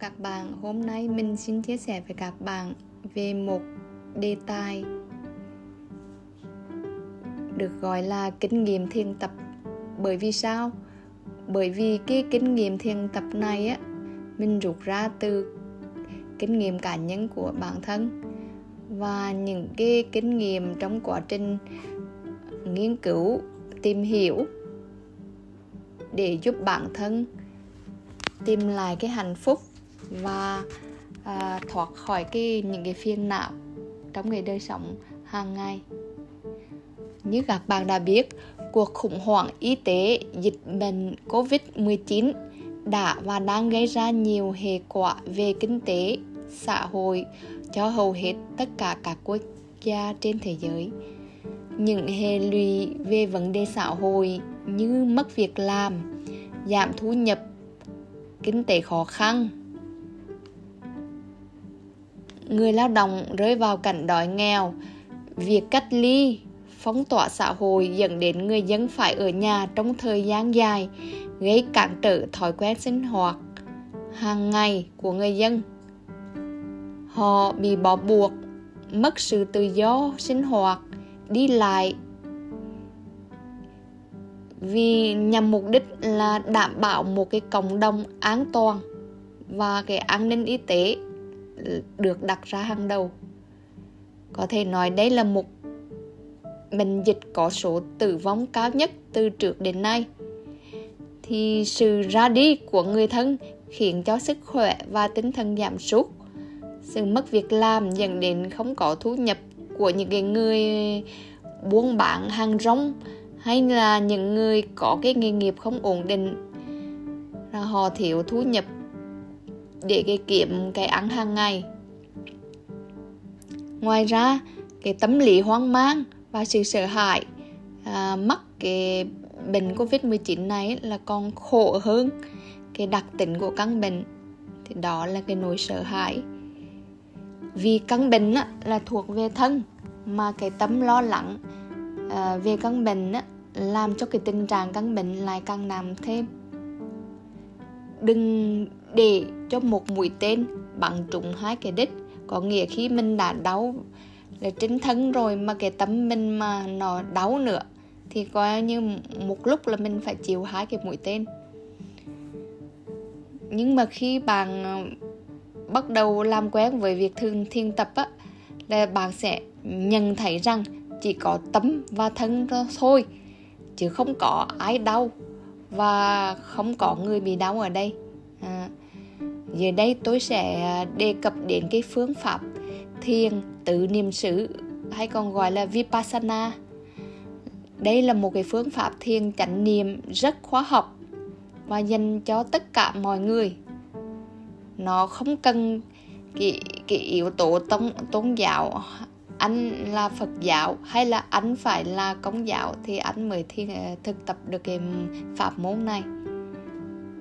chào các bạn. Hôm nay mình xin chia sẻ với các bạn về một đề tài được gọi là kinh nghiệm thiền tập. Bởi vì sao? Bởi vì cái kinh nghiệm thiền tập này á mình rút ra từ kinh nghiệm cá nhân của bản thân và những cái kinh nghiệm trong quá trình nghiên cứu, tìm hiểu để giúp bản thân tìm lại cái hạnh phúc và à, thoát khỏi cái những cái phiền não trong cái đời sống hàng ngày như các bạn đã biết cuộc khủng hoảng y tế dịch bệnh Covid-19 đã và đang gây ra nhiều hệ quả về kinh tế, xã hội cho hầu hết tất cả các quốc gia trên thế giới. Những hệ lụy về vấn đề xã hội như mất việc làm, giảm thu nhập kinh tế khó khăn người lao động rơi vào cảnh đói nghèo. Việc cách ly phóng tỏa xã hội dẫn đến người dân phải ở nhà trong thời gian dài, gây cản trở thói quen sinh hoạt hàng ngày của người dân. Họ bị bỏ buộc, mất sự tự do sinh hoạt, đi lại. Vì nhằm mục đích là đảm bảo một cái cộng đồng an toàn và cái an ninh y tế được đặt ra hàng đầu. Có thể nói đây là một bệnh dịch có số tử vong cao nhất từ trước đến nay. Thì sự ra đi của người thân khiến cho sức khỏe và tinh thần giảm sút. Sự mất việc làm dẫn đến không có thu nhập của những người buôn bán hàng rong, hay là những người có cái nghề nghiệp không ổn định. Là họ thiếu thu nhập để cái kiếm cái ăn hàng ngày. Ngoài ra cái tâm lý hoang mang và sự sợ hãi à, mắc cái bệnh covid 19 này là còn khổ hơn cái đặc tính của căn bệnh. Thì đó là cái nỗi sợ hãi. Vì căn bệnh á, là thuộc về thân mà cái tâm lo lắng à, về căn bệnh á, làm cho cái tình trạng căn bệnh lại càng nặng thêm đừng để cho một mũi tên bắn trúng hai cái đích. Có nghĩa khi mình đã đau là trên thân rồi mà cái tâm mình mà nó đau nữa, thì coi như một lúc là mình phải chịu hai cái mũi tên. Nhưng mà khi bạn ờ, bắt đầu làm quen với việc thường thiên tập á, là bạn sẽ nhận thấy rằng chỉ có tấm và thân thôi, chứ không có ai đau và không có người bị đau ở đây. À, giờ đây tôi sẽ à, đề cập đến cái phương pháp thiền tự niệm xứ hay còn gọi là vipassana. Đây là một cái phương pháp thiền chánh niệm rất khoa học và dành cho tất cả mọi người. Nó không cần cái, cái yếu tố tôn, tôn giáo anh là Phật giáo hay là anh phải là công giáo thì anh mới thi, ờ, thực tập được cái pháp môn này?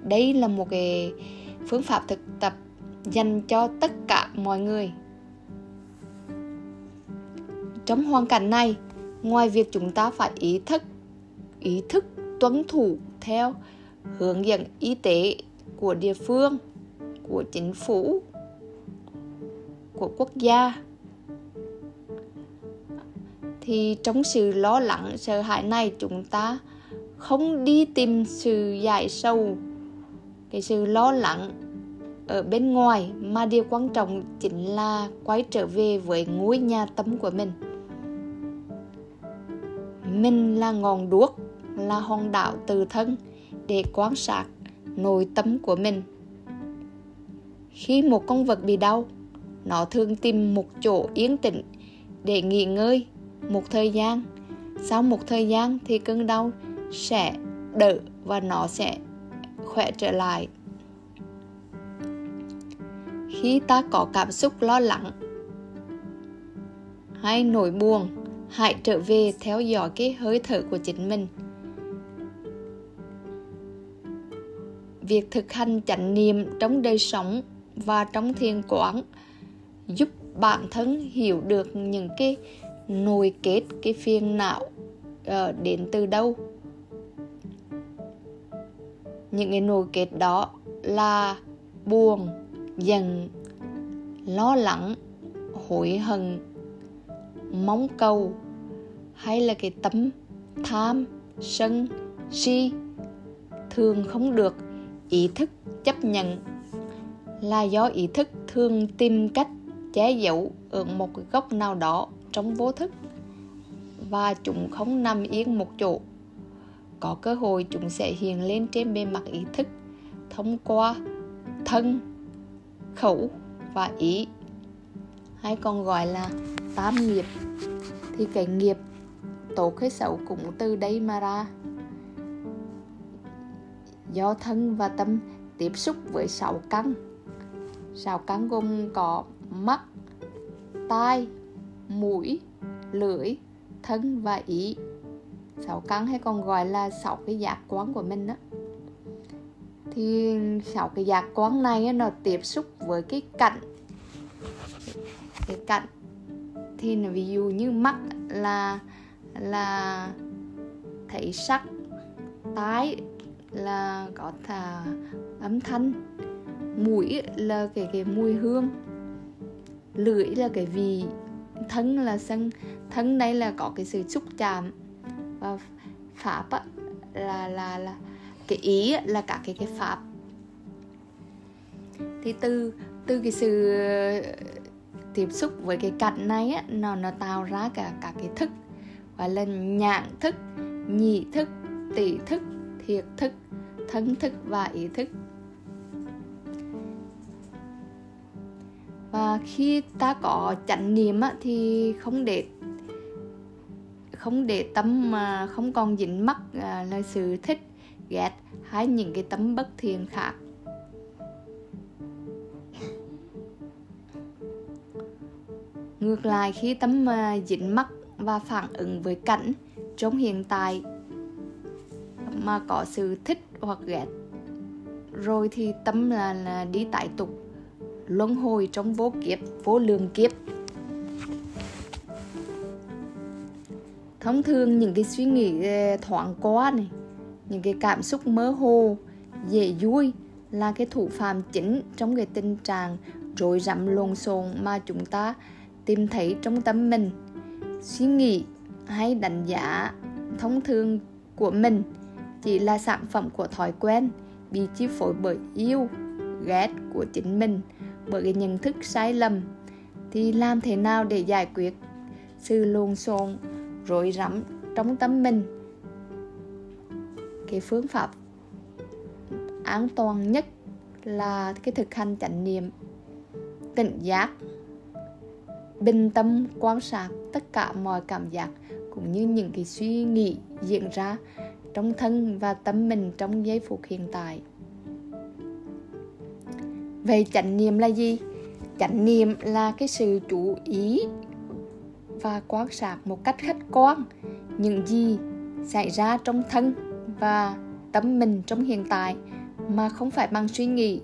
Đây là một cái phương pháp thực tập dành cho tất cả mọi người. Trong hoàn cảnh này ngoài việc chúng ta phải ý thức ý thức tuân thủ theo hướng dẫn y tế của địa phương của chính phủ của quốc gia thì trong sự lo lắng, sợ hãi này chúng ta không đi tìm sự giải sâu cái sự lo lắng ở bên ngoài mà điều quan trọng chính là quay trở về với ngôi nhà tâm của mình. Mình là ngọn đuốc, là hòn đảo từ thân để quan sát nội tâm của mình. Khi một con vật bị đau, nó thường tìm một chỗ yên tĩnh để nghỉ ngơi một thời gian. Sau một thời gian thì cơn đau sẽ đỡ và nó sẽ khỏe trở lại. Khi ta có cảm xúc lo lắng hay nỗi buồn, hãy trở về theo dõi cái hơi thở của chính mình. Việc thực hành chánh niệm trong đời sống và trong thiền quán giúp bản thân hiểu được những cái nồi kết cái phiền não uh, đến từ đâu? Những cái nồi kết đó là buồn giận lo lắng hối hận mong cầu hay là cái tấm tham sân si. Thường không được ý thức chấp nhận là do ý thức thường tìm cách che giấu ở một góc nào đó trong vô thức. Và chúng không nằm yên một chỗ. Có cơ hội chúng sẽ hiện lên trên bề mặt ý thức, thông qua thân, khẩu và ý. Hay còn gọi là tam nghiệp. Thì cái nghiệp tốt hay xấu cũng từ đây mà ra. Do thân và tâm tiếp xúc với sáu căn. Sáu căn gồm có mắt, tai mũi, lưỡi, thân và ý. Sáu căn hay còn gọi là sáu cái giác quan của mình đó thì sáu cái giác quan này nó tiếp xúc với cái cạnh cái cạnh thì ví dụ như mắt là là thấy sắc tái là có thà âm thanh, mũi là cái cái mùi hương, lưỡi là cái vị thân là sân thân đây là có cái sự xúc chạm và pháp á, là là là cái ý á, là cả cái cái pháp. Thì từ từ cái sự ờ, tiếp xúc với cái cạnh này á, nó nó tạo ra cả cả cái thức. Và là nhãn thức nhị thức tỷ thức thiệt thức thân thức và ý thức. Và khi ta có chánh niệm á, thì không để không để tâm mà không còn dính mắc à, là sự thích ghét hay những cái tấm bất thiện khác. Ngược lại khi tâm à, dính mắc và phản ứng với cảnh trong hiện tại mà có sự thích hoặc ghét rồi thì tâm là, là đi tái tục luân hồi trong vô kiếp, vô lượng kiếp. Thông thường những cái suy nghĩ ờ, thoáng qua này, những cái cảm xúc mơ hồ, dễ vui là cái thủ phạm chính trong cái tình trạng rối rắm lộn xộn mà chúng ta tìm thấy trong tâm mình. Suy nghĩ hay đánh giá thông thường của mình chỉ là sản phẩm của thói quen bị chi phối bởi yêu, ghét của chính mình bởi cái nhận thức sai lầm, thì làm thế nào để giải quyết sự lộn xộn, rối rắm trong tâm mình? Cái phương pháp an toàn nhất là cái thực hành chánh niệm, tỉnh giác, bình tâm quan sát tất cả mọi cảm giác cũng như những cái suy nghĩ diễn ra trong thân và tâm mình trong giây phút hiện tại vậy chánh niệm là gì? Chánh niệm là cái sự chú ý và quan sát một cách khách quan những gì xảy ra trong thân và tâm mình trong hiện tại mà không phải bằng suy nghĩ,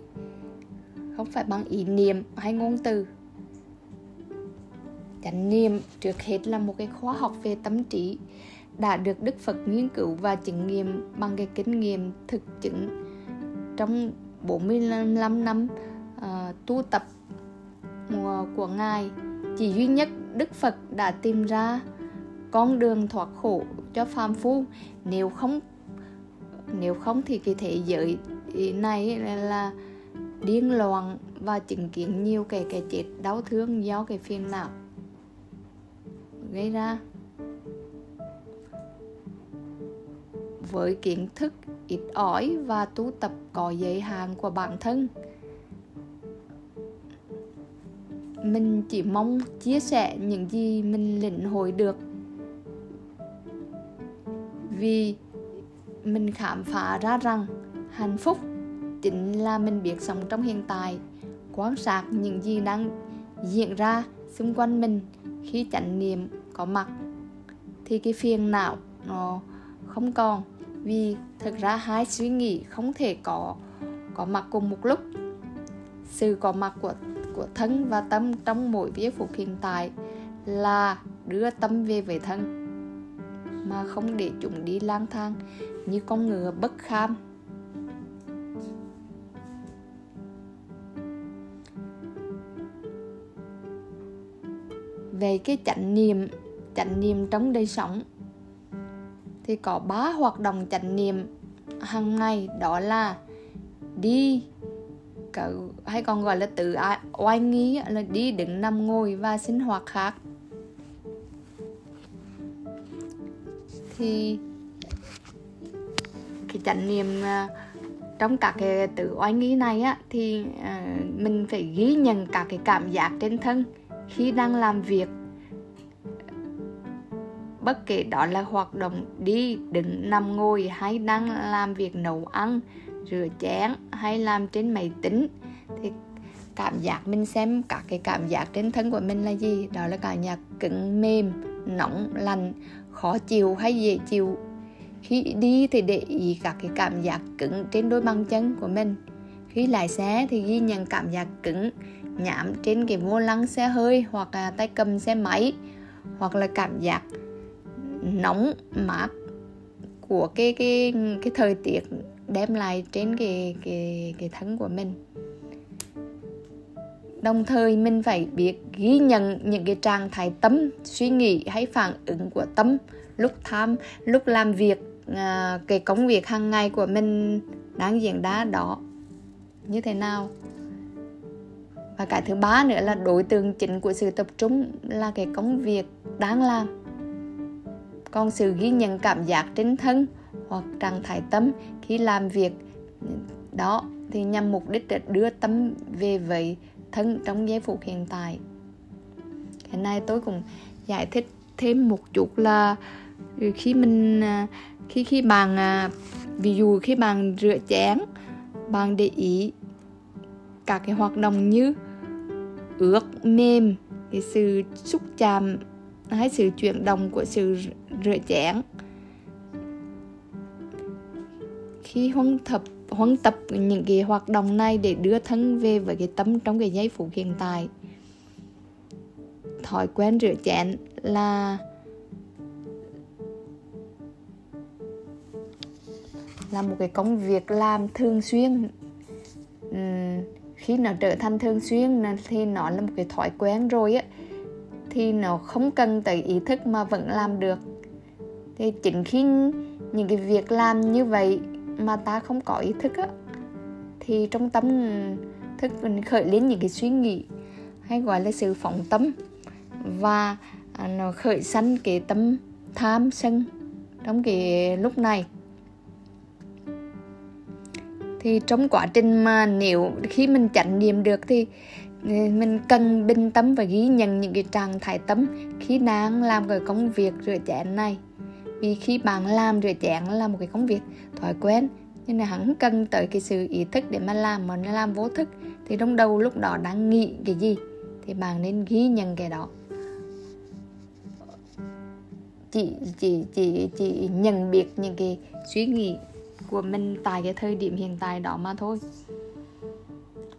không phải bằng ý niệm hay ngôn từ. Chánh niệm trước hết là một cái khóa học về tâm trí đã được Đức Phật nghiên cứu và chứng nghiệm bằng cái kinh nghiệm thực chứng trong 45 năm uh, tu tập ờ, của Ngài. Chỉ duy nhất Đức Phật đã tìm ra con đường thoát khổ cho phàm phu. Nếu không nếu không thì cái thế giới này là, là điên loạn và chứng kiến nhiều cái cái chết đau thương do cái phiền não gây ra. Với kiến thức, ít ỏi và tu tập có giới hạn của bản thân. Mình chỉ mong chia sẻ những gì mình lĩnh hội được. Vì mình khám phá ra rằng hạnh phúc chính là mình biết sống trong hiện tại, quan sát những gì đang diễn ra xung quanh mình khi chánh niệm có mặt, thì cái phiền não nó không còn vì thực ra hai suy nghĩ không thể có có mặt cùng một lúc. Sự có mặt của của thân và tâm trong mỗi giây phút hiện tại là đưa tâm về với thân, mà không để chúng đi lang thang như con ngựa bất kham. Về cái chánh niệm chánh niệm trong đời sống thì có ba hoạt động chánh niệm. Hàng ngày đó là đi hay còn gọi là tự oai nghi là đi đứng nằm ngồi và sinh hoạt khác. Thì cái chánh niệm à, trong các cái tự oai nghi này á, thì à, mình phải ghi nhận các cái cảm giác trên thân khi đang làm việc bất kể đó là hoạt động đi, đứng, nằm, ngồi hay đang làm việc, nấu ăn, rửa chén hay làm trên máy tính, thì cảm giác mình xem các cái cảm giác trên thân của mình là gì? Đó là cảm giác cứng, mềm, nóng, lạnh, khó chịu hay dễ chịu. Khi đi thì để ý các cái cảm giác cứng trên đôi bàn chân của mình. Khi lái xe thì ghi nhận cảm giác cứng nhảm trên cái vô lăng xe hơi hoặc là tay cầm xe máy, hoặc là cảm giác nóng mát của cái cái cái thời tiết đem lại trên cái cái cái thân của mình. Đồng thời mình phải biết ghi nhận những cái trạng thái tâm suy nghĩ hay phản ứng của tâm lúc tham lúc làm việc à, cái công việc hàng ngày của mình đang diễn ra đó như thế nào. Và cái thứ ba nữa là đối tượng chính của sự tập trung là cái công việc đang làm còn sự ghi nhận cảm giác trên thân hoặc trạng thái tâm khi làm việc đó thì nhằm mục đích để đưa tâm về với thân trong giây phút hiện tại. Hiện nay tôi cũng giải thích thêm một chút là khi mình, khi khi bạn à, ví dụ khi bạn rửa chén, bạn để ý các cái hoạt động như ướt, mềm, cái sự xúc chạm hay sự chuyển động của sự rửa chén. Khi huân tập huân tập những cái hoạt động này để đưa thân về với cái tâm trong cái giây phút hiện tại thói quen rửa chén là là một cái công việc làm thường xuyên. Uhm, khi nó trở thành thường xuyên thì nó là một cái thói quen rồi á thì nó không cần tới ý thức mà vẫn làm được. Thì chính khi những cái việc làm như vậy mà ta không có ý thức á, thì trong tâm thức mình khởi lên những cái suy nghĩ, hay gọi là sự phóng tâm, và à, nó khởi sanh cái tâm tham sân trong cái lúc này. Thì trong quá trình mà nếu khi mình chánh niệm được thì mình cần bình tâm và ghi nhận những cái trạng thái tâm khi đang làm cái công việc rửa chén này. Vì khi bạn làm rửa chén là một cái công việc thói quen, nhưng là hắn cần tới cái sự ý thức để mà làm mà nó làm vô thức, thì trong đầu lúc đó đang nghĩ cái gì thì bạn nên ghi nhận cái đó. Chỉ chỉ chỉ chỉ nhận biết những cái suy nghĩ của mình tại cái thời điểm hiện tại đó mà thôi.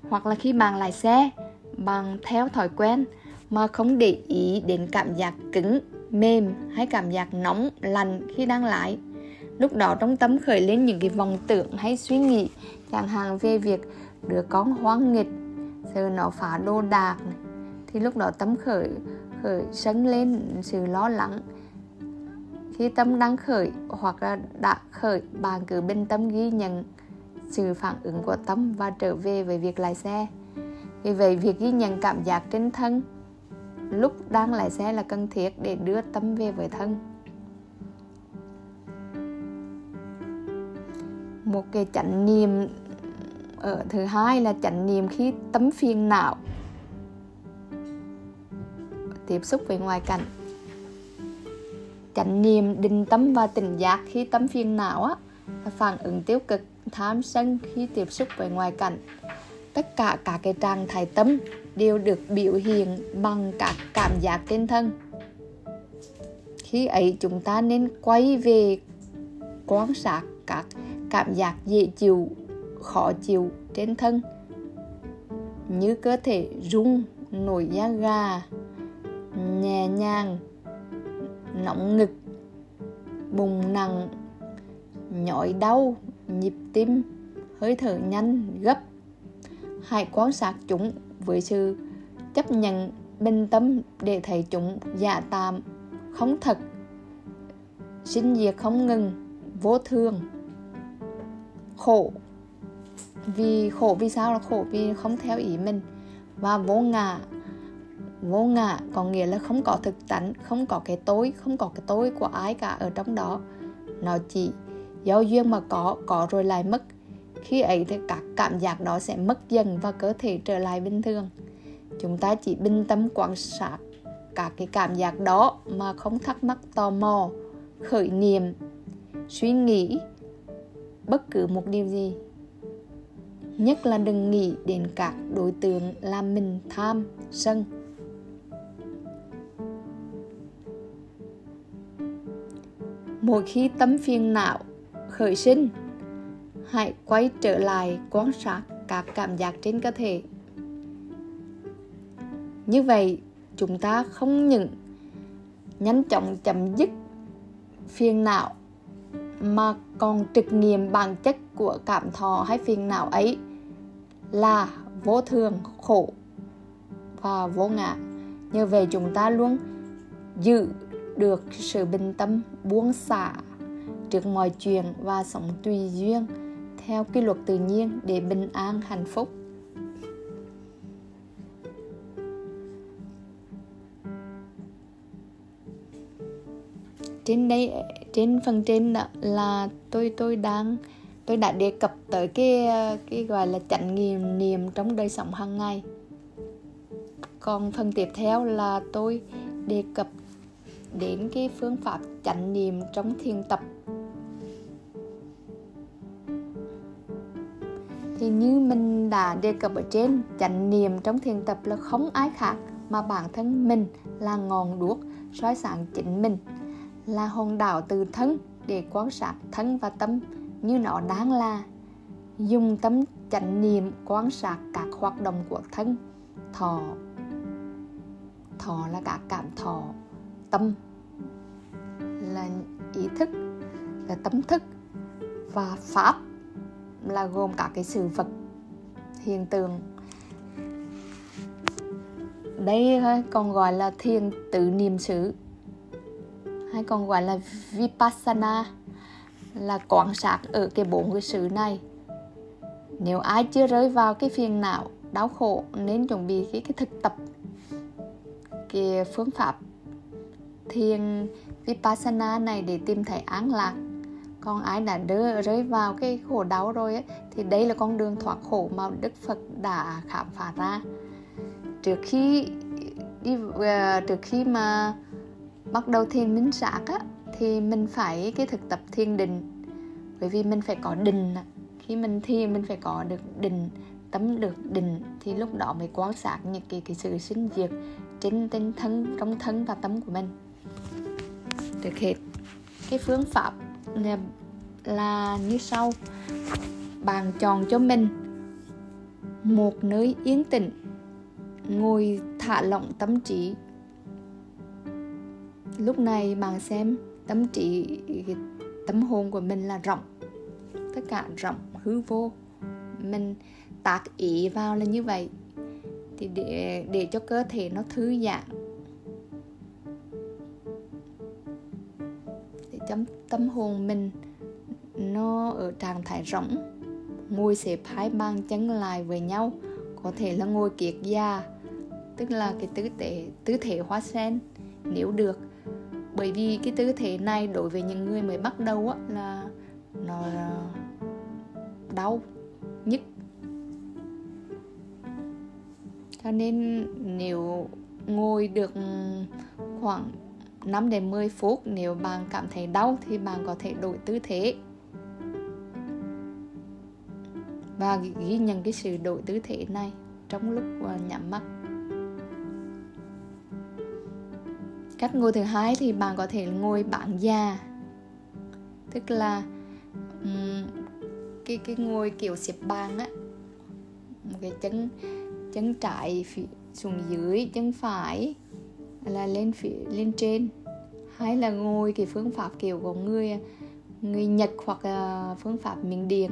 Hoặc là khi bạn lái xe bằng theo thói quen mà không để ý đến cảm giác cứng, mềm hay cảm giác nóng, lạnh khi đang lái. Lúc đó trong tâm khởi lên những cái vòng tưởng hay suy nghĩ, chẳng hạn về việc đứa con hoang nghịch giờ nó phá đồ đạc này. thì lúc đó tâm khởi khởi sân lên sự lo lắng. Khi tâm đang khởi hoặc là đã khởi, bạn cứ bên tâm ghi nhận sự phản ứng của tâm và trở về với việc lái xe vì vậy, việc ghi nhận cảm giác trên thân lúc đang lái xe là cần thiết để đưa tâm về với thân. Một cái chánh niệm ở thứ hai là chánh niệm khi tấm phiền não. Tiếp xúc với ngoài cảnh. Chánh niệm định tâm và tỉnh giác khi tâm phiền não á, là phản ứng tiêu cực, tham sân khi tiếp xúc với ngoài cảnh tất cả các cái trạng thái tâm đều được biểu hiện bằng các cảm giác trên thân. Khi ấy chúng ta nên quay về quan sát các cảm giác dễ chịu, khó chịu trên thân, như cơ thể rung, nổi da gà, nhẹ nhàng, nóng ngực bùng nặng, nhói đau, nhịp tim, hơi thở nhanh, gấp hãy quan sát chúng với sự chấp nhận bình tâm để thấy chúng giả tạm, không thật, sinh diệt không ngừng, vô thường. Khổ. Vì khổ vì sao là khổ? Vì không theo ý mình. Và vô ngã. Vô ngã có nghĩa là không có thực tánh, không có cái tối không có cái tối của ai cả ở trong đó. Nó chỉ do duyên mà có có rồi lại mất khi ấy thì các cảm giác đó sẽ mất dần và cơ thể trở lại bình thường. Chúng ta chỉ bình tâm quan sát các cái cảm giác đó mà không thắc mắc tò mò, khởi niệm, suy nghĩ bất cứ một điều gì. Nhất là đừng nghĩ đến các đối tượng làm mình tham sân. Mỗi khi tâm phiền não khởi sinh hãy quay trở lại quan sát các cảm giác trên cơ thể. Như vậy, chúng ta không những nhanh chóng chấm dứt phiền não, mà còn trực nghiệm bản chất của cảm thọ hay phiền não ấy là vô thường, khổ và vô ngã. Như vậy, chúng ta luôn giữ được sự bình tâm buông xả trước mọi chuyện và sống tùy duyên theo quy luật tự nhiên để bình an, hạnh phúc. Trên đây, trên phần trên đó là tôi tôi đang, tôi đã đề cập tới cái cái gọi là chánh niệm niệm trong đời sống hàng ngày. Còn phần tiếp theo là tôi đề cập đến cái phương pháp chánh niệm trong thiền tập. Thì như mình đã đề cập ở trên, chánh niệm trong thiền tập là không ai khác mà bản thân mình là ngọn đuốc soi sáng chính mình, là hòn đảo từ thân để quan sát thân và tâm như nó đáng là. Dùng tâm chánh niệm quan sát các hoạt động của thân, thọ thọ là các cảm thọ, tâm là ý thức, là tâm thức và pháp là gồm cả cái sự vật hiện tượng. Đây còn gọi là thiền tự niệm xứ hay còn gọi là vipassana là quan sát ở cái bốn cái sự này. Nếu ai chưa rơi vào cái phiền não đau khổ nên chuẩn bị cái, cái thực tập cái phương pháp thiền vipassana này để tìm thấy an lạc còn ai đã đưa, rơi vào cái khổ đau rồi ấy, thì đây là con đường thoát khổ mà đức phật đã khám phá ra. Trước khi đi uh, trước khi mà bắt đầu thiền minh sát á thì mình phải cái thực tập thiền định. Bởi vì mình phải có định khi mình thiền mình phải có được định tấm được định thì lúc đó mới quan sát những cái cái sự sinh diệt trên tinh thân trong thân và tấm của mình. Được hết cái phương pháp là như sau. Bạn chọn cho mình một nơi yên tĩnh, ngồi thả lỏng tâm trí. Lúc này bạn xem tâm trí tâm hồn của mình là rộng, tất cả rộng, hư vô. Mình tác ý vào là như vậy. Thì để để cho cơ thể nó thư giãn tâm, tâm hồn mình. Nó ở trạng thái rỗng. Ngồi xếp hai bàn chân lại với nhau có thể là ngồi kiệt già tức là cái tư thế tư thế hoa sen nếu được. Bởi vì cái tư thế này đối với những người mới bắt đầu á, là nó đau nhức. Cho nên nếu ngồi được khoảng 5 đến 10 phút. Nếu bạn cảm thấy đau thì bạn có thể đổi tư thế. Và ghi nhận cái sự đổi tư thế này trong lúc à, nhắm mắt. Cách ngồi thứ hai thì bạn có thể ngồi bạn già. Tức là um, cái cái ngồi kiểu xếp bàn á. Một cái chân chân trái xuống dưới chân phải là lên phía, lên trên. Hay là ngồi cái phương pháp kiểu của người người Nhật hoặc là phương pháp miền Điền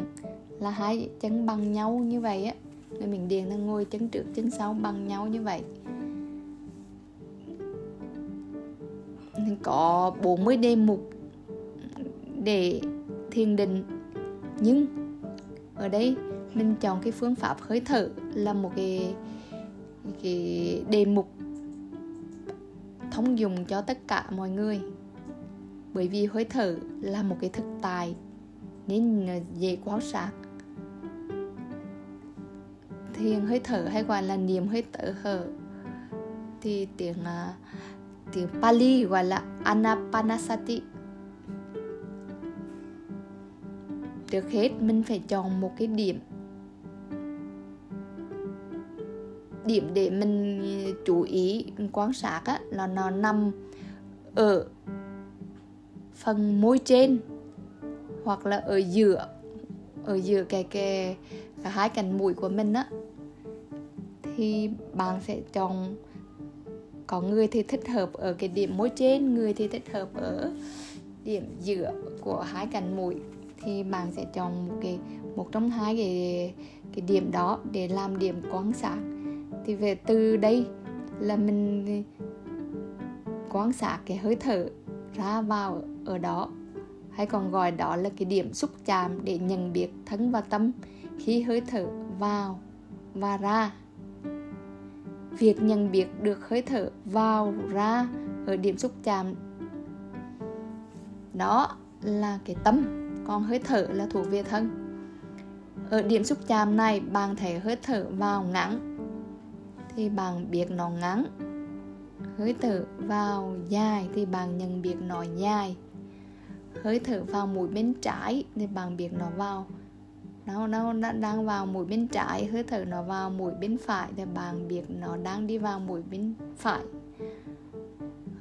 là hai chân bằng nhau như vậy á. Người miền Điền là ngồi chân trước, chân sau bằng nhau như vậy. Có 40 đề mục để thiền định. Nhưng ở đây mình chọn cái phương pháp hơi thở là một cái cái đề mục thông dụng cho tất cả mọi người. Bởi vì hơi thở là một cái thực tài nên dễ quan sát. Thiền hơi thở hay gọi là niệm hơi thở hở thì tiếng uh, tiếng Pali gọi là Anapanasati. Trước hết mình phải chọn một cái điểm điểm để mình ờ, chú ý quan sát á, là nó nằm ở phần môi trên hoặc là ở giữa ở giữa cái cái, cái hai cạnh mũi của mình á. Thì bạn sẽ chọn có người thì thích hợp ở cái điểm môi trên người thì thích hợp ở điểm giữa của hai cạnh mũi. Thì bạn sẽ chọn một cái một trong hai cái cái điểm đó để làm điểm quan sát thì về từ đây là mình quan sát cái hơi thở ra vào ở đó. Hay còn gọi đó là cái điểm xúc chạm để nhận biết thân và tâm khi hơi thở vào và ra. Việc nhận biết được hơi thở vào, ra ở điểm xúc chạm, đó là cái tâm. Còn hơi thở là thuộc về thân. Ở điểm xúc chạm này, bạn thấy hơi thở vào ngắn thì bạn biết nó ngắn. Hơi thở vào dài thì bạn nhận biết nó dài. Hơi thở vào mũi bên trái thì bạn biết nó vào. Nó nó đang vào mũi bên trái, hơi thở nó vào mũi bên phải thì bạn biết nó đang đi vào mũi bên phải.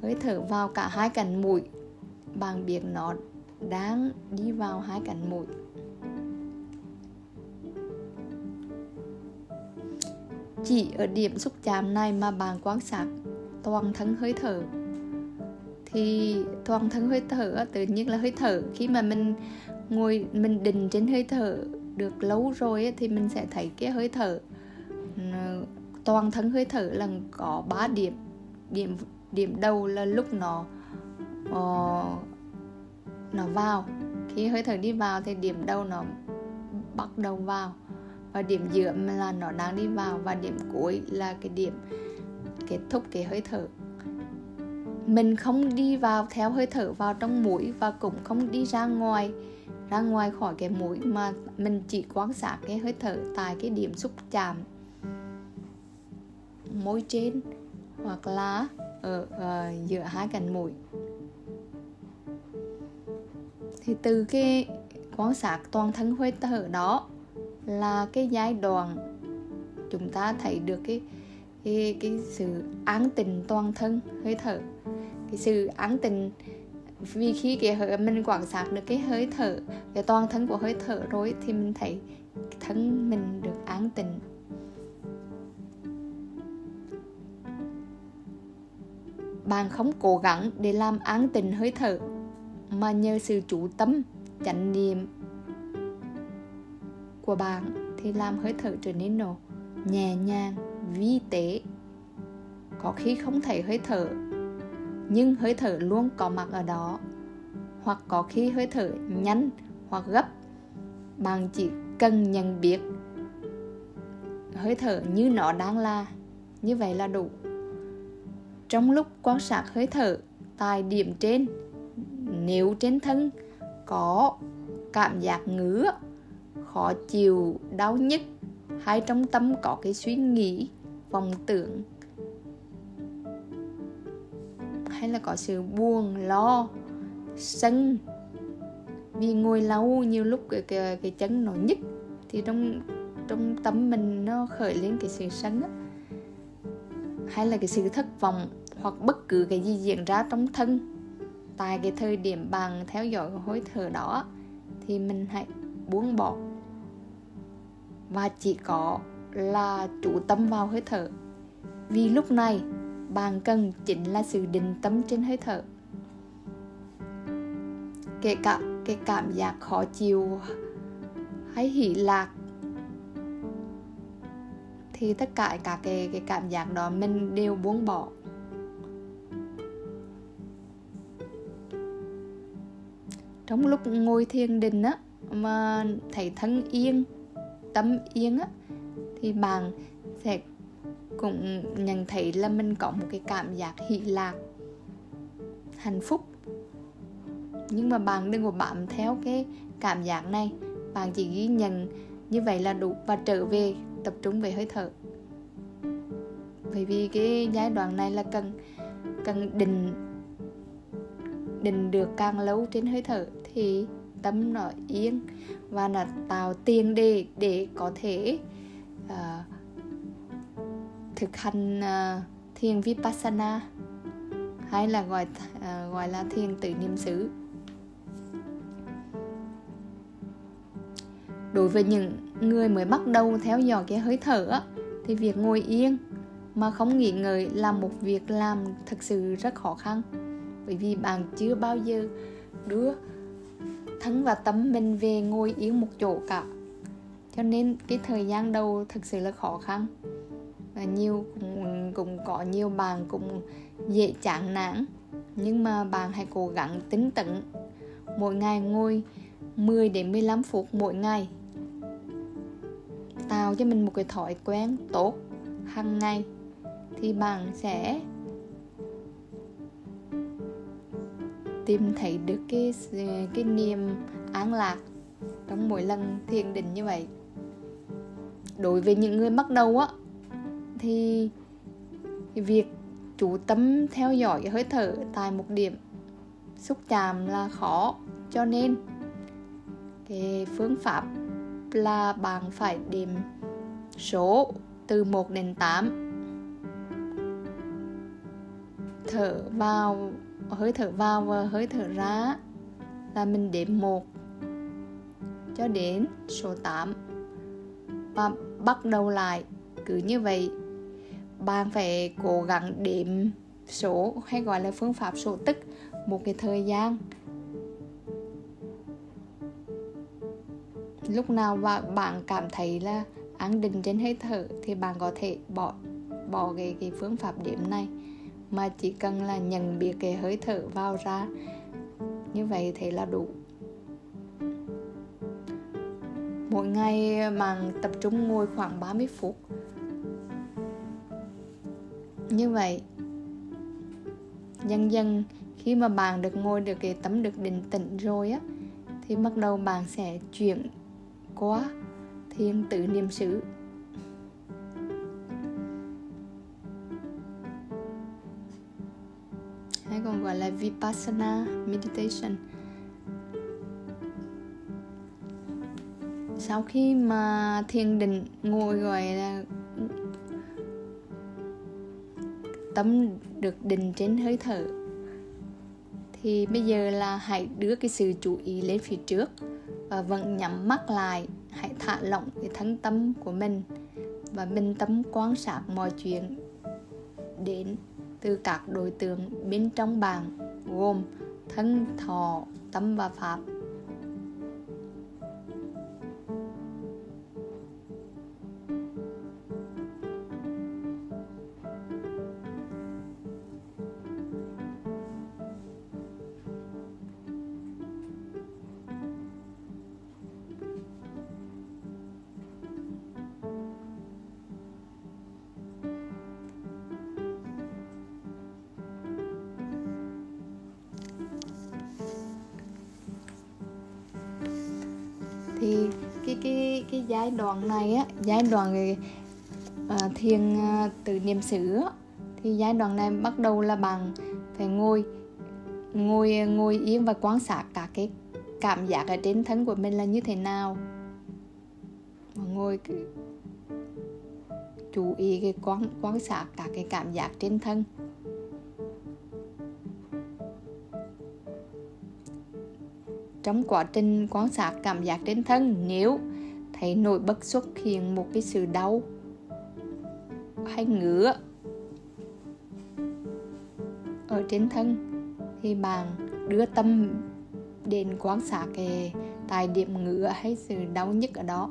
Hơi thở vào cả hai cạnh mũi, bạn biết nó đang đi vào hai cạnh mũi. Chỉ ở điểm xúc chạm này mà bạn quan sát toàn thân hơi thở. Thì toàn thân hơi thở tự nhiên là hơi thở. Khi mà mình ngồi mình định trên hơi thở được lâu rồi thì mình sẽ thấy cái hơi thở. Toàn thân hơi thở là có 3 điểm. Điểm điểm đầu là lúc nó uh, nó vào. Khi hơi thở đi vào thì điểm đầu nó bắt đầu vào và điểm giữa là nó đang đi vào và điểm cuối là cái điểm kết thúc cái hơi thở. Mình không đi vào theo hơi thở vào trong mũi và cũng không đi ra ngoài ra ngoài khỏi cái mũi mà mình chỉ quan sát cái hơi thở tại cái điểm xúc chạm môi trên hoặc là ở uh, giữa hai cạnh mũi. Thì từ cái quan sát toàn thân hơi thở đó là cái giai đoạn chúng ta thấy được cái cái cái sự an tình toàn thân, hơi thở cái sự an tình vì khi cái hơi, mình quan sát được cái hơi thở, cái toàn thân của hơi thở rồi thì mình thấy thân mình được an tình. bạn không cố gắng để làm an tình hơi thở, mà nhờ sự chú tâm, chánh niệm của bạn thì làm hơi thở trở nên nổ, nhẹ nhàng, vi tế. Có khi không thấy hơi thở, nhưng hơi thở luôn có mặt ở đó. Hoặc có khi hơi thở nhanh hoặc gấp, bạn chỉ cần nhận biết hơi thở như nó đang là, như vậy là đủ. Trong lúc quan sát hơi thở tại điểm trên, nếu trên thân có cảm giác ngứa khó chịu đau nhức hay trong tâm có cái suy nghĩ vọng tưởng hay là có sự buồn lo sân. Vì ngồi lâu nhiều lúc cái, cái, cái chân nó nhức thì trong trong tâm mình nó khởi lên cái sự sân á hay là cái sự thất vọng hoặc bất cứ cái gì diễn ra trong thân. Tại cái thời điểm bạn theo dõi cái hơi thở đó thì mình hãy buông bỏ và chỉ có là chú tâm vào hơi thở. Vì lúc này, bạn cần chính là sự định tâm trên hơi thở. Kể cả, cái cảm giác khó chịu hay hỉ lạc, thì tất cả cả cái cái cảm giác đó mình đều buông bỏ. Trong lúc ngồi thiền định á, mà thấy thân yên tâm yên á, thì bạn sẽ cũng nhận thấy là mình có một cái cảm giác hỷ lạc, hạnh phúc. Nhưng mà bạn đừng có bám theo cái cảm giác này, bạn chỉ ghi nhận như vậy là đủ và trở về tập trung về hơi thở. Bởi vì cái giai đoạn này là cần cần định định được càng lâu trên hơi thở thì tâm nó yên và là tạo tiền đề để có thể uh, thực hành uh, thiền vipassana hay là gọi uh, gọi là thiền tự niệm xứ. Đối với những người mới bắt đầu theo dõi cái hơi thở thì việc ngồi yên mà không nghỉ ngơi là một việc làm thực sự rất khó khăn. Bởi vì bạn chưa bao giờ đưa thân và tâm mình về ngồi yên một chỗ cả. Cho nên cái thời gian đầu thực sự là khó khăn. Và nhiều cũng, cũng có nhiều bạn cũng dễ chán nản. Nhưng mà bạn hãy cố gắng tính tận mỗi ngày ngồi 10 đến 15 phút mỗi ngày. Tạo cho mình một cái thói quen tốt hàng ngày. Thì bạn sẽ tìm thấy được cái cái niềm an lạc trong mỗi lần thiền định như vậy. Đối với những người bắt đầu á, thì việc chú tâm theo dõi hơi thở tại một điểm xúc chạm là khó. Cho nên, cái phương pháp là bạn phải điểm số từ 1 đến 8 thở vào hơi thở vào và hơi thở ra là mình đếm 1 cho đến số 8 và bắt đầu lại, cứ như vậy. Bạn phải cố gắng đếm số hay gọi là phương pháp số tức một cái thời gian. Lúc nào bạn cảm thấy là an định trên hơi thở thì bạn có thể bỏ bỏ cái cái phương pháp điểm này mà chỉ cần là nhận biết cái hơi thở vào ra. Như vậy thì là đủ. Mỗi ngày bạn tập trung ngồi khoảng 30 phút. Như vậy, dần dần khi mà bạn được ngồi được cái tấm được định tĩnh rồi á, thì bắt đầu bạn sẽ chuyển qua thiền tự niệm xứ. Vipassana meditation. Sau khi mà thiền định, ngồi gọi là tâm được định trên hơi thở, thì bây giờ là hãy đưa cái sự chú ý lên phía trước và vẫn nhắm mắt lại, hãy thả lỏng cái thân tâm của mình và bình tâm quan sát mọi chuyện đến từ các đối tượng bên trong bạn gồm thân thọ tâm và pháp. Cái giai đoạn này á giai đoạn uh, thiền uh, từ niệm xứ á, thì giai đoạn này bắt đầu là bạn phải ngồi ngồi à, ngồi yên và quan sát cả cái cảm giác ở trên thân của mình là như thế nào. Ngồi cái, chú ý cái quan quan sát cả cái cảm giác trên thân. Trong quá trình quan sát cảm giác trên thân nếu thấy nổi bật xuất hiện một cái sự đau hay ngứa ở trên thân, thì bạn đưa tâm đến quan sát cái tại điểm ngứa hay sự đau nhất ở đó.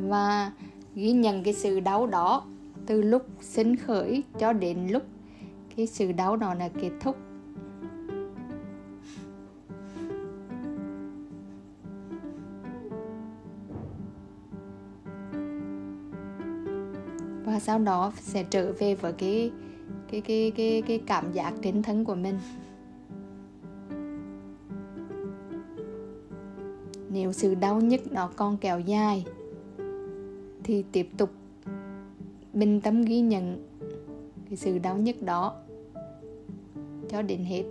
Và ghi nhận cái sự đau đó từ lúc sinh khởi cho đến lúc cái sự đau đó là kết thúc. Và sau đó sẽ trở về với cái cái cái cái cái cảm giác trên thân của mình. Nếu sự đau nhức nó còn kéo dài, thì tiếp tục bình tâm ghi nhận cái sự đau nhức đó cho đến hết.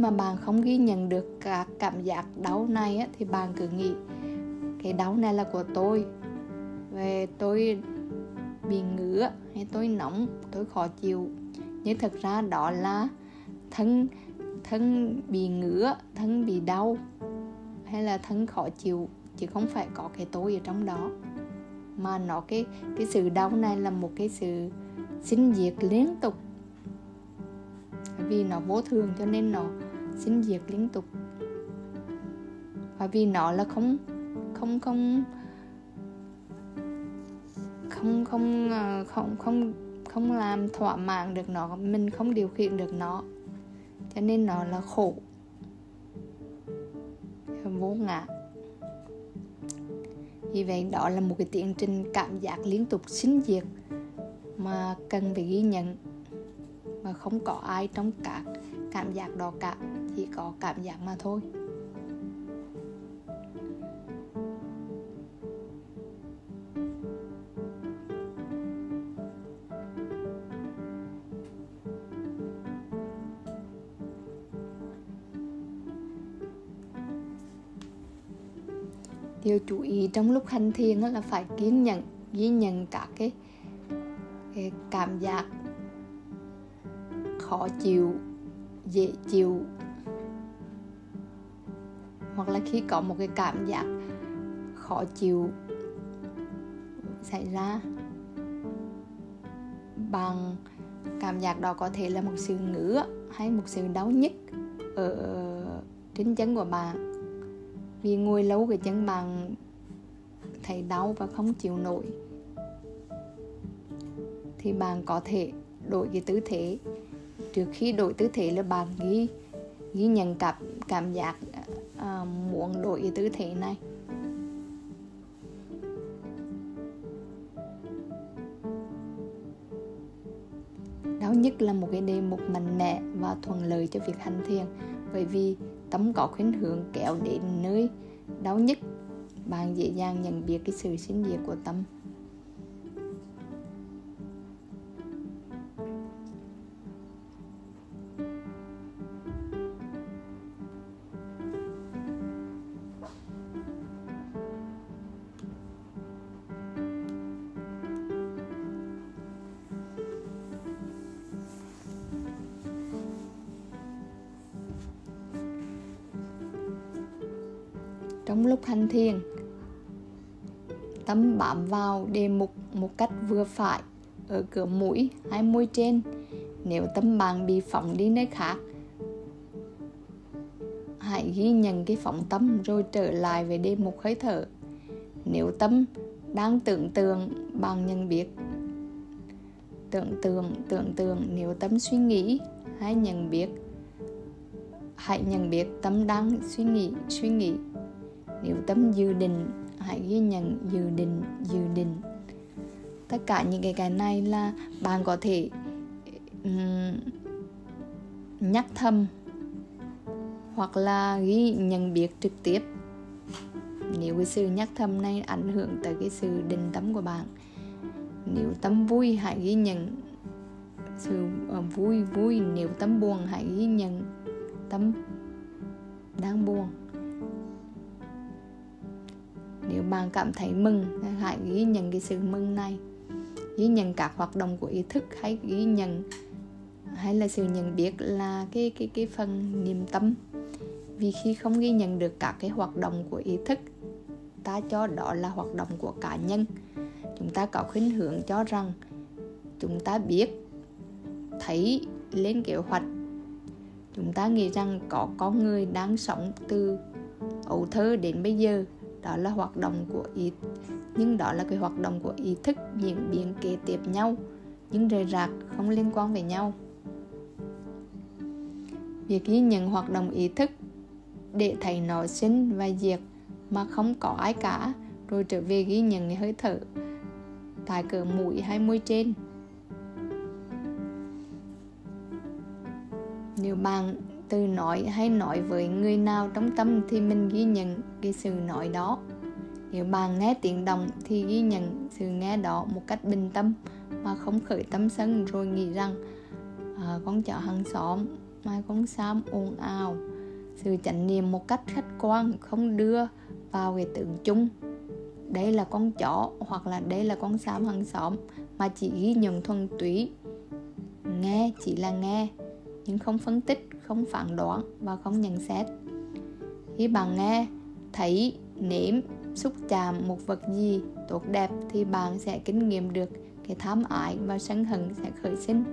Mà bạn không ghi nhận được các cảm giác đau này á, thì bạn cứ nghĩ cái đau này là của tôi. Về tôi bị ngứa hay tôi nóng tôi khó chịu. Nhưng thực ra đó là thân thân bị ngứa thân bị đau hay là thân khó chịu chứ không phải có cái tôi ở trong đó. Mà nó cái cái sự đau này là một cái sự sinh diệt liên tục. Vì nó vô thường cho nên nó sinh diệt liên tục. Bởi vì nó là không không không không không ờ, không không không làm thỏa mãn được nó, mình không điều khiển được nó. Cho nên nó là khổ, vô ngã. Vì vậy đó là một cái tiến trình cảm giác liên tục sinh diệt mà cần phải ghi nhận, mà không có ai trong các cảm giác đó cả chỉ có cảm giác mà thôi. Điều chú ý trong lúc hành thiền là phải kiên nhẫn ghi nhận các cái, cái cảm giác khó chịu dễ chịu hoặc là khi có một cái cảm giác khó chịu xảy ra, bằng cảm giác đó có thể là một sự ngứa hay một sự đau nhức ở trên chân của bạn. Vì ngồi lâu cái chân bạn thấy đau và không chịu nổi, thì bạn có thể đổi cái tư thế. Trước khi đổi tư thế là bạn ghi ghi nhận cảm cảm giác à, muốn đổi cái tư thế này. Đau nhất là một cái đề mục mạnh mẽ và thuận lợi cho việc hành thiền bởi vì tâm có khuyến hướng kéo đến nơi. Đau nhất bạn dễ dàng nhận biết cái sự sinh diệt của tâm. Thiền. Tâm bám vào đề mục một cách vừa phải, ở cửa mũi hay môi trên. Nếu tâm bạn bị phóng đi nơi khác, hãy ghi nhận cái phóng tâm rồi trở lại về đề mục hơi thở. Nếu tâm đang tưởng tượng bằng nhận biết. Tưởng tượng tưởng tượng, nếu tâm suy nghĩ, hãy nhận biết. Hãy nhận biết tâm đang suy nghĩ suy nghĩ nếu tâm dự định hãy ghi nhận dự định dự định. Tất cả những cái cái này là bạn có thể um, nhắc thầm hoặc là ghi nhận biết trực tiếp. Nếu cái sự nhắc thầm này ảnh hưởng tới cái sự định tâm của bạn nếu tâm vui hãy ghi nhận sự ờ, vui vui. Nếu tâm buồn hãy ghi nhận tâm đang buồn nếu bạn cảm thấy mừng hãy ghi nhận cái sự mừng này. Ghi nhận các hoạt động của ý thức hay ghi nhận hay là sự nhận biết là cái cái cái phần niềm tâm. Vì khi không ghi nhận được các cái hoạt động của ý thức, ta cho đó là hoạt động của cá nhân. Chúng ta có khuynh hướng cho rằng chúng ta biết, thấy, lên kế hoạch. Chúng ta nghĩ rằng có con người đang sống từ ấu thơ đến bây giờ đó là hoạt động của ý nhưng đó là cái hoạt động của ý thức, diễn biến kế tiếp nhau, nhưng rời rạc không liên quan với nhau. Việc ghi nhận hoạt động ý thức để thấy nó sinh và diệt mà không có ai cả, rồi trở về ghi nhận cái hơi thở tại cửa mũi hay môi trên. Nếu bạn từ nói hay nói với người nào trong tâm thì mình ghi nhận cái sự nói đó. Nếu bạn nghe tiếng động thì ghi nhận sự nghe đó một cách bình tâm mà không khởi tâm sân rồi nghĩ rằng à, con chó hàng xóm mai con xám ồn ào. Sự chánh niệm một cách khách quan không đưa vào cái tưởng chung. Đây là con chó hoặc là đây là con xám hàng xóm mà chỉ ghi nhận thuần túy. Nghe chỉ là nghe nhưng không phân tích không phản đoán và không nhận xét. Khi bạn nghe, thấy, nếm, xúc chạm một vật gì tốt đẹp thì bạn sẽ kinh nghiệm được cái tham ái và sân hận sẽ khởi sinh.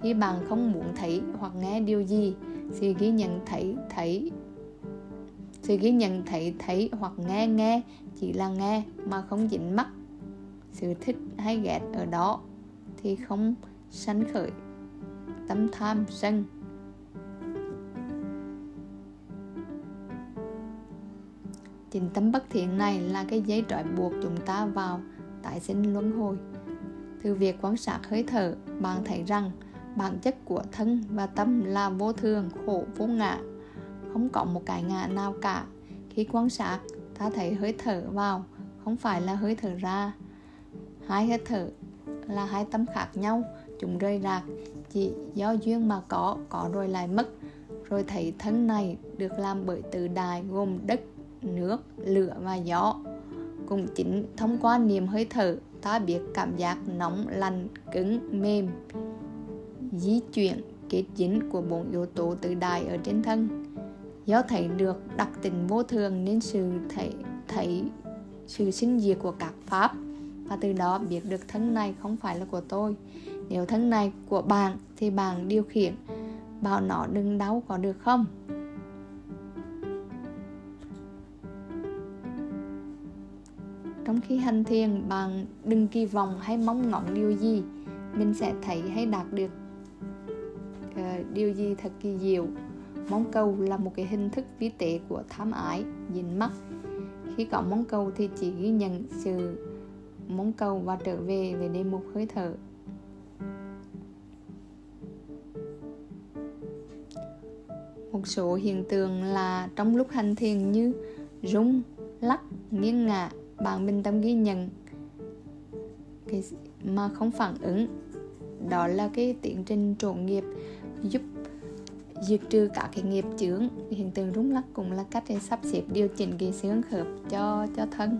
Khi bạn không muốn thấy hoặc nghe điều gì thì ghi nhận thấy thấy, sự ghi nhận thấy thấy hoặc nghe nghe chỉ là nghe mà không dính mắt. Sự thích hay ghét ở đó thì không sanh khởi. Tâm tham sân. Chính tâm bất thiện này là cái dây trói buộc chúng ta vào. Tái sinh luân hồi. Từ việc quan sát hơi thở, bạn thấy rằng bản chất của thân và tâm là vô thường, khổ, vô ngã. Không có một cái ngã nào cả. Khi quan sát, ta thấy hơi thở vào, không phải là hơi thở ra. Hai hơi thở là hai tâm khác nhau, chúng rơi rạc. Chỉ do duyên mà có có rồi lại mất. Rồi thấy thân này được làm bởi từ đài gồm đất nước, lửa và gió. Cũng chính, thông qua niềm hơi thở, ta biết cảm giác nóng, lạnh, cứng, mềm, di chuyển, kết dính của bốn yếu tố tự đại ở trên thân. Do thấy được đặc tính vô thường nên sự thấy thấy sự sinh diệt của các pháp, và từ đó biết được thân này không phải là của tôi. Nếu thân này của bạn thì bạn điều khiển, bảo nó đừng đau có được không? Trong khi hành thiền bạn đừng kỳ vọng hay mong ngóng điều gì. Mình sẽ thấy hay đạt được uh, điều gì thật kỳ diệu. Mong cầu là một cái hình thức vi tế của tham ái nhìn mắt khi có mong cầu thì chỉ ghi nhận sự mong cầu và trở về về đề mục hơi thở. Một số hiện tượng là trong lúc hành thiền như rung lắc nghiêng ngả bạn bình tâm ghi nhận. Cái mà không phản ứng, đó là cái tiến trình trộn nghiệp giúp diệt trừ các cái nghiệp chướng. Hiện tượng rung lắc cũng là cách để sắp xếp điều chỉnh cái xương khớp cho cho thân.